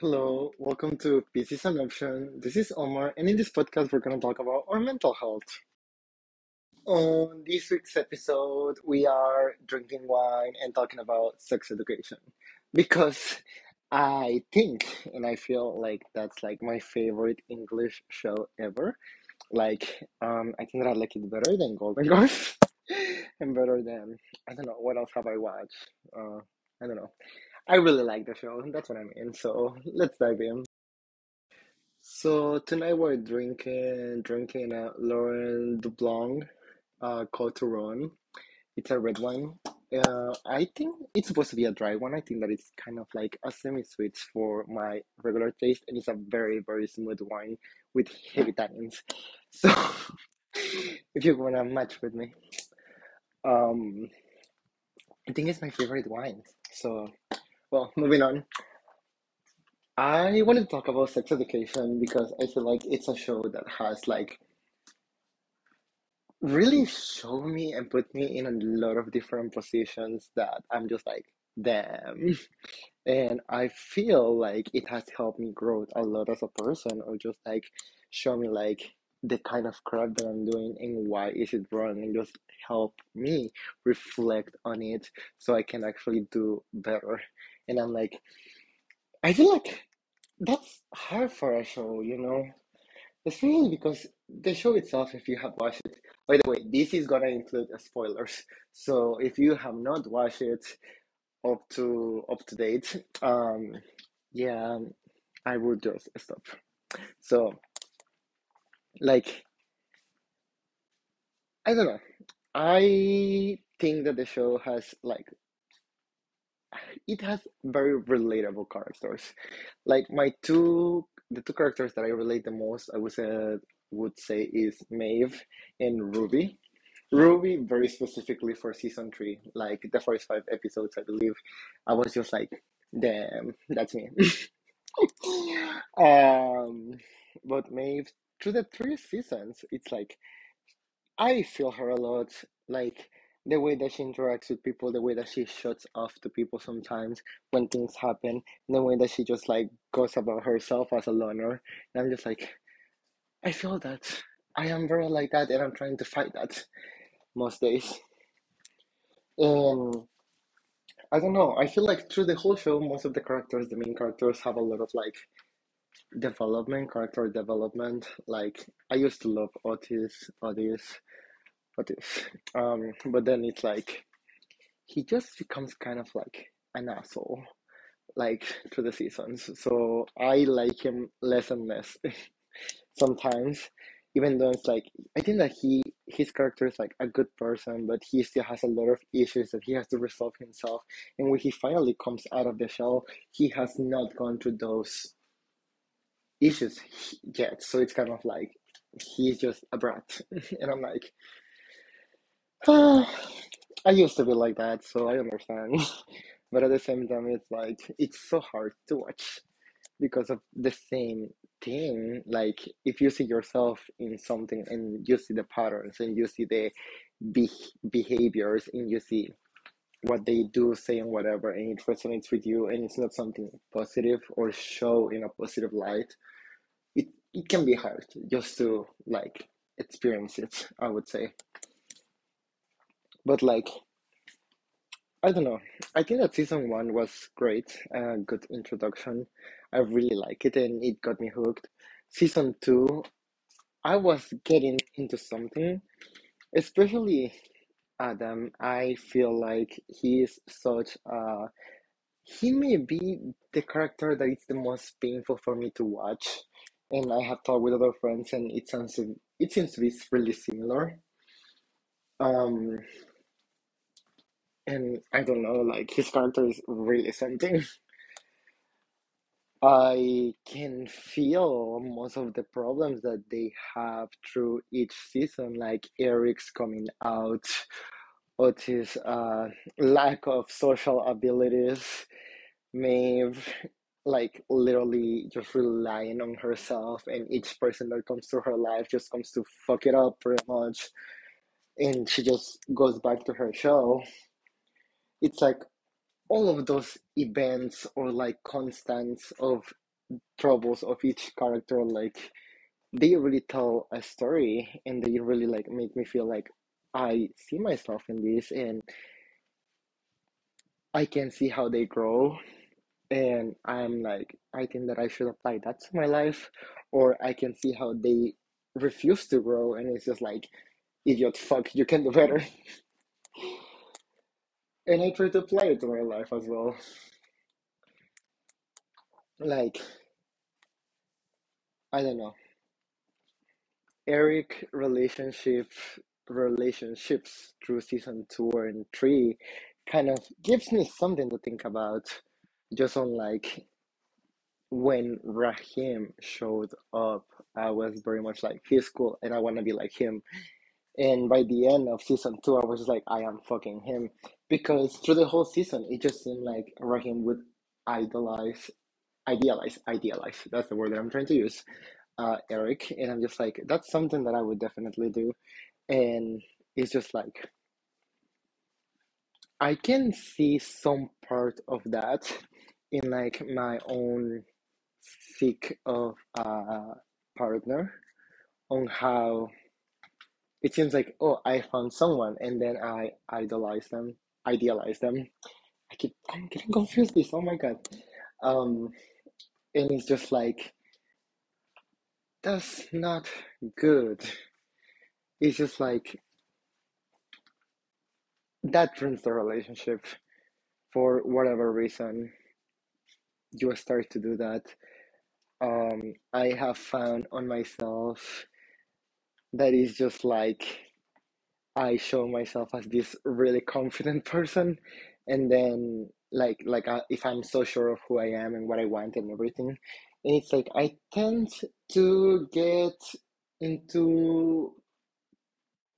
Hello, welcome to Pieces and Option. This is Omar, and in this podcast, we're going to talk about our mental health. On this week's episode, we are drinking wine and talking about sex education because I think and I feel like that's like my favorite English show ever. Like, um, I think that I like it better than Golden Girls and better than I don't know what else have I watched. Uh, I don't know. I really like the show. That's what I mean. So let's dive in. So tonight we're drinking drinking a Laurent Blanc, uh, called. It's a red wine. Uh, I think it's supposed to be a dry one. I think that it's kind of like a semi-sweet for my regular taste, and it's a very very smooth wine with heavy tannins. So if you wanna match with me, um, I think it's my favorite wine. So well, moving on. I wanted to talk about sex education because I feel like it's a show that has like really showed me and put me in a lot of different positions that I'm just like, damn. And I feel like it has helped me grow a lot as a person or just like show me like the kind of crap that I'm doing and why is it wrong and just help me reflect on it so I can actually do better. And I'm like, I feel like that's hard for a show, you know? Especially because the show itself, if you have watched it, by the way, this is gonna include spoilers. So if you have not watched it up to up to date, um, yeah, I would just stop. So like, I don't know. I think that the show has like it has very relatable characters. Like my two the two characters that I relate the most, I would say would say is Maeve and Ruby. Ruby, very specifically for season three, like the first five episodes, I believe, I was just like, damn, that's me. um, but Maeve, through the three seasons, it's like I feel her a lot, like the way that she interacts with people, the way that she shuts off to people sometimes when things happen, the way that she just like goes about herself as a loner. And I'm just like, I feel that. I am very like that, and I'm trying to fight that most days. Um, I don't know. I feel like through the whole show, most of the characters, the main characters, have a lot of like development, character development. Like I used to love Otis, Otis, Otis. Um, but then it's like he just becomes kind of like an asshole, like through the seasons. So I like him less and less sometimes, even though it's like I think that he his character is like a good person, but he still has a lot of issues that he has to resolve himself. And when he finally comes out of the shell, he has not gone through those issues yet. So it's kind of like he's just a brat, and I'm like, I used to be like that, so I understand. But at the same time, it's like it's so hard to watch because of the same thing. Like if you see yourself in something and you see the patterns and you see the be- behaviors and you see what they do, say, and whatever, and it resonates with you, and it's not something positive or show in a positive light, it, it can be hard just to like experience it, I would say. But like, I don't know. I think that season one was great, a good introduction. I really like it and it got me hooked. Season two, I was getting into something, especially Adam. I feel like he is such a he may be the character that is the most painful for me to watch. And I have talked with other friends and it sounds it seems to be really similar. Um and I don't know, like his character is really something. I can feel most of the problems that they have through each season, like Eric's coming out, Otis' uh, lack of social abilities, Maeve, like literally just relying on herself, and each person that comes to her life just comes to fuck it up pretty much, and she just goes back to her show. It's like all of those events or like constants of troubles of each character like they really tell a story and they really like make me feel like I see myself in this and I can see how they grow. And I'm like I think that I should apply that to my life or I can see how they refuse to grow and it's just like idiot fuck you can do better and I try to apply it to my life as well like I don't know Eric relationship relationships through season two and three kind of gives me something to think about. Just on like when Rahim showed up, I was very much like he's cool and I want to be like him. And by the end of season two, I was just like, I am fucking him. Because through the whole season, it just seemed like Rahim would idolize, idealize, idealize. That's the word that I'm trying to use. Uh, Eric, and I'm just like, that's something that I would definitely do. And it's just like, I can see some part of that in like my own seek of a partner on how it seems like oh I found someone and then I idolize them idealize them. I keep I'm getting confused this oh my god. Um and it's just like that's not good. It's just like that ruins the relationship for whatever reason. You start to do that. Um I have found on myself that is just like I show myself as this really confident person, and then like like uh, if I'm so sure of who I am and what I want and everything, and it's like I tend to get into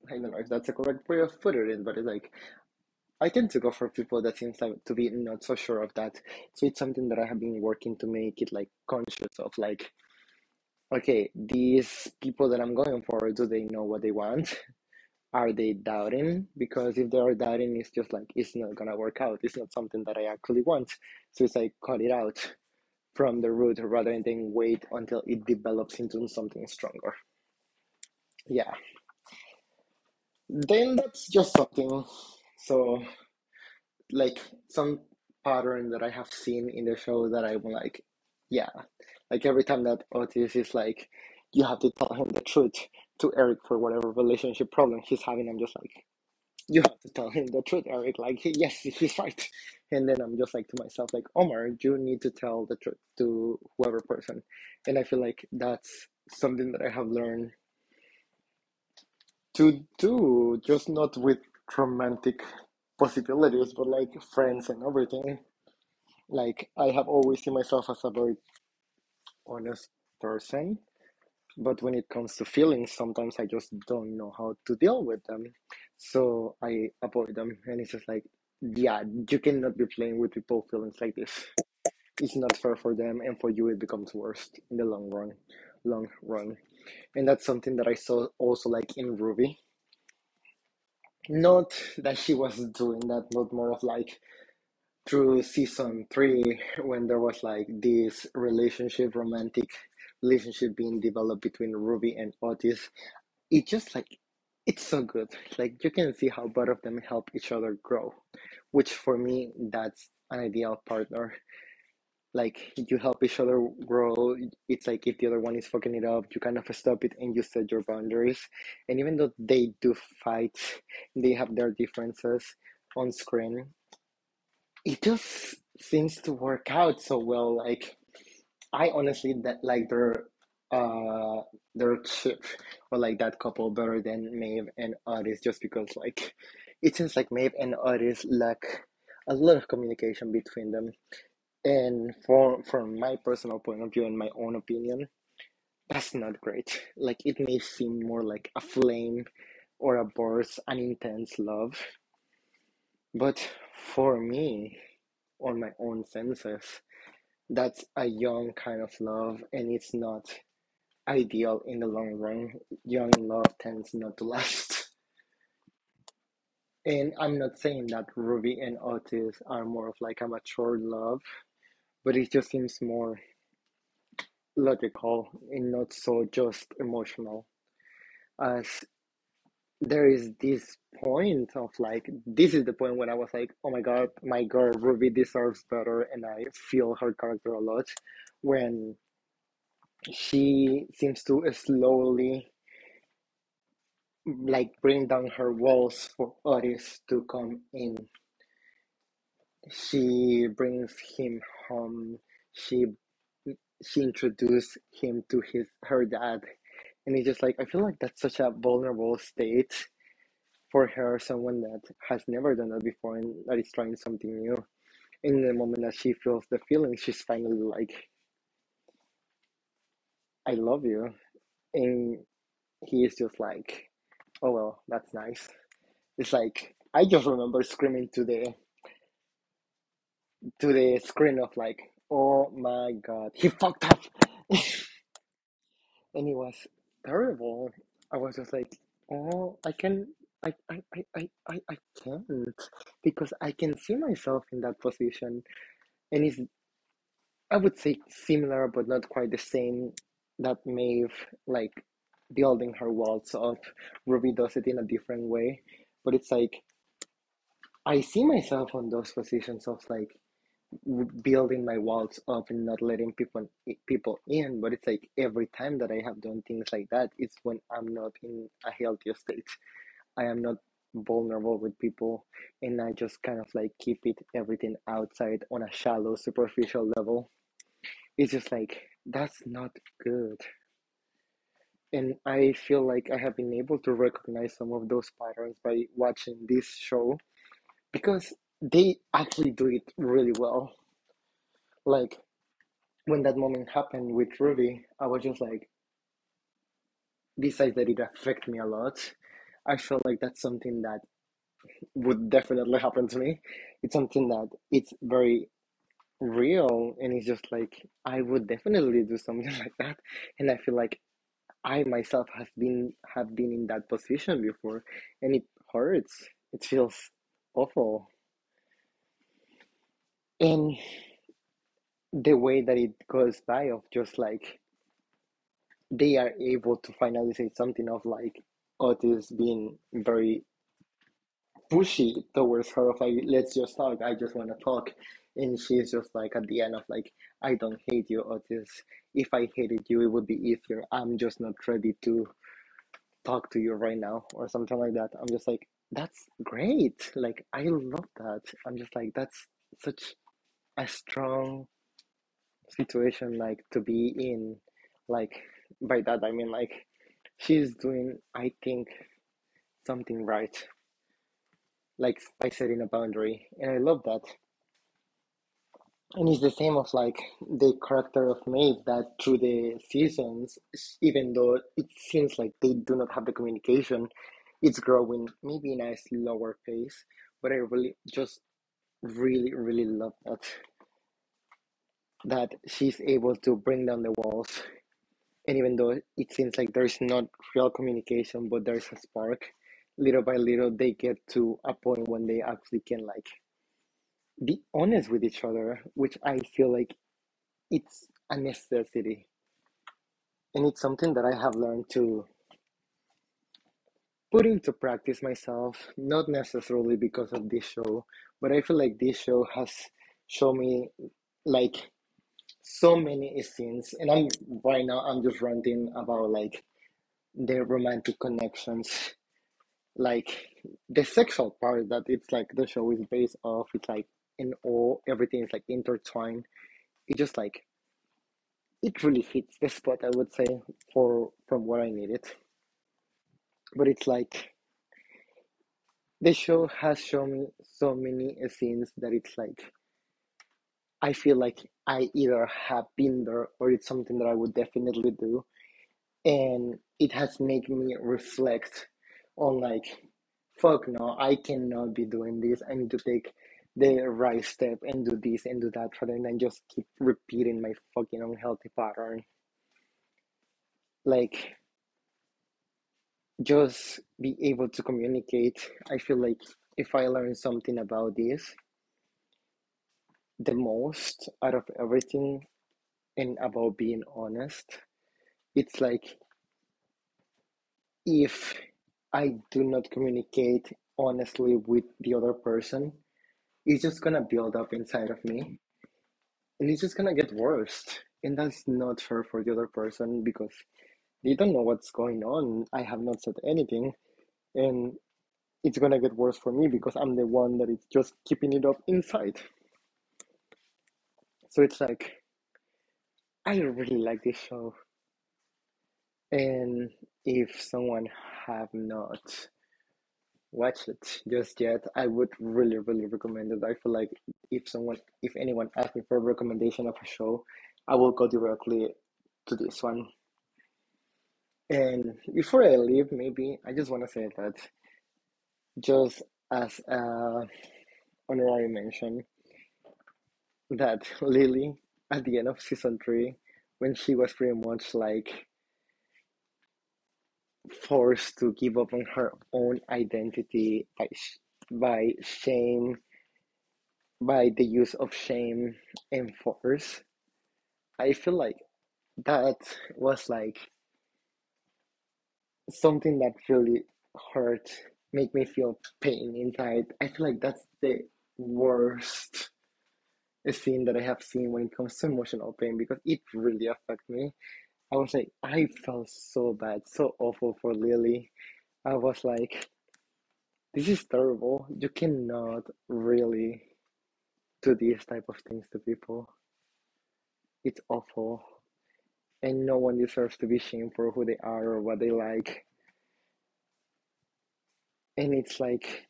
I don't know if that's a correct way of putting it, but it's like I tend to go for people that seems like to be not so sure of that. So it's something that I have been working to make it like conscious of like, okay, these people that I'm going for, do they know what they want? are they doubting? Because if they are doubting, it's just like it's not gonna work out. It's not something that I actually want. So it's like cut it out from the root rather than wait until it develops into something stronger. Yeah. Then that's just something. So like some pattern that I have seen in the show that I'm like, yeah. Like every time that Otis is like, you have to tell him the truth to Eric for whatever relationship problem he's having. I'm just like, you have to tell him the truth, Eric. Like, yes, he's right. And then I'm just like to myself, like, Omar, you need to tell the truth to whoever person. And I feel like that's something that I have learned to do, just not with romantic possibilities, but like friends and everything. Like, I have always seen myself as a very honest person. But when it comes to feelings, sometimes I just don't know how to deal with them. So I avoid them. And it's just like, yeah, you cannot be playing with people's feelings like this. It's not fair for them, and for you, it becomes worse in the long run. Long run. And that's something that I saw also like in Ruby. Not that she was doing that, but more of like through season three when there was like this relationship, romantic relationship being developed between Ruby and Otis. It just like it's so good. Like you can see how both of them help each other grow, which for me that's an ideal partner. Like you help each other grow. It's like if the other one is fucking it up, you kind of stop it and you set your boundaries. And even though they do fight, they have their differences on screen. It just seems to work out so well. Like I honestly that like their uh their chip or like that couple better than Maeve and Otis just because like it seems like Maeve and Otis lack a lot of communication between them. And for from my personal point of view and my own opinion, that's not great. Like it may seem more like a flame or a burst, an intense love. But for me, on my own senses, that's a young kind of love and it's not ideal in the long run. Young love tends not to last. And I'm not saying that Ruby and Otis are more of like a mature love, but it just seems more logical and not so just emotional. As there is this point of like, this is the point when I was like, oh my god, my girl Ruby deserves better, and I feel her character a lot when she seems to slowly like bring down her walls for Otis to come in. She brings him home. She she introduced him to his her dad, and he's just like I feel like that's such a vulnerable state for her, someone that has never done that before and that is trying something new. In the moment that she feels the feeling, she's finally like, "I love you," and he is just like, "Oh well, that's nice." It's like I just remember screaming to the to the screen of like, "Oh my god, he fucked up," and it was terrible. I was just like, "Oh, I can." I, I, I, I, I can't because I can see myself in that position and it's I would say similar but not quite the same that Maeve like building her walls up. Ruby does it in a different way. But it's like I see myself on those positions of like building my walls up and not letting people people in but it's like every time that i have done things like that it's when i'm not in a healthy state. I am not vulnerable with people and i just kind of like keep it everything outside on a shallow superficial level. It's just like that's not good. And i feel like i have been able to recognize some of those patterns by watching this show because they actually do it really well like when that moment happened with Ruby, I was just like, besides that it affected me a lot, I felt like that's something that would definitely happen to me. It's something that it's very real and it's just like I would definitely do something like that. And I feel like I myself have been have been in that position before and it hurts. It feels awful. And the way that it goes by of just like they are able to finally say something of like oh, Otis being very pushy towards her of like let's just talk I just want to talk. And she's just like at the end of like I don't hate you oh, Otis if I hated you it would be easier. I'm just not ready to talk to you right now or something like that. I'm just like that's great. Like I love that. I'm just like that's such a strong situation like to be in like by that I mean like she's doing I think something right. Like by setting a boundary and I love that. And it's the same of like the character of Maeve that through the seasons even though it seems like they do not have the communication it's growing maybe in a slower pace but I really just really really love that that she's able to bring down the walls. And even though it seems like there's not real communication but there's a spark little by little they get to a point when they actually can like be honest with each other which i feel like it's a necessity. And it's something that i have learned to put into practice myself not necessarily because of this show but i feel like this show has shown me like so many scenes and i'm right now i'm just ranting about like their romantic connections like the sexual part that it's like the show is based off it's like in all everything is like intertwined. It just like it really hits the spot i would say for from what i needed but it's like the show has shown me so many scenes that it's like i feel like i either have been there or it's something that i would definitely do. And it has made me reflect on like fuck no i cannot be doing this. I need to take the right step and do this and do that rather than just keep repeating my fucking unhealthy pattern. Like just be able to communicate i feel like if i learn something about this the most out of everything and about being honest. It's like if I do not communicate honestly with the other person, it's just gonna build up inside of me and it's just gonna get worse. And that's not fair for the other person because they don't know what's going on. I have not said anything, and it's gonna get worse for me because I'm the one that is just keeping it up inside. So it's like I really like this show, and if someone have not watched it just yet, I would really, really recommend it. I feel like if someone, if anyone asks me for a recommendation of a show, I will go directly to this one. And before I leave, maybe I just want to say that just as a honorary mention, that Lily at the end of season three, when she was pretty much like forced to give up on her own identity by by shame, by the use of shame and force, I feel like that was like something that really hurt, make me feel pain inside. I feel like that's the worst scene that I have seen when it comes to emotional pain because it really affected me. I was like, I felt so bad, so awful for Lily. I was like, this is terrible. You cannot really do these type of things to people. It's awful. And no one deserves to be shamed for who they are or what they like. And it's like,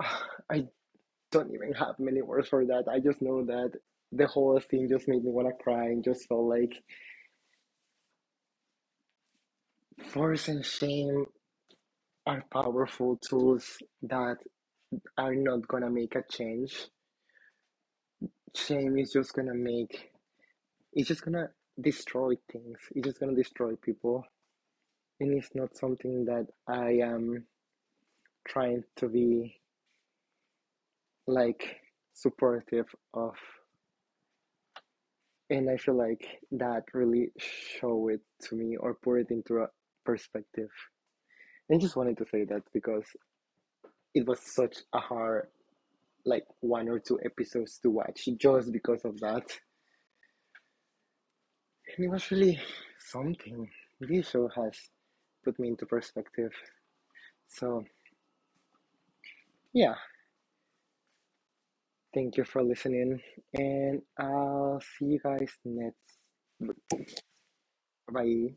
I don't even have many words for that. I just know that the whole thing just made me want to cry and just felt like force and shame are powerful tools that are not gonna make a change. Shame is just gonna make it's just gonna destroy things. It's just gonna destroy people. And it's not something that I am trying to be like supportive of. And I feel like that really show it to me or put it into a perspective. And just wanted to say that because it was such a hard like one or two episodes to watch just because of that. And it was really something. This show has put me into perspective. So, yeah. Thank you for listening, and I'll see you guys next. Bye.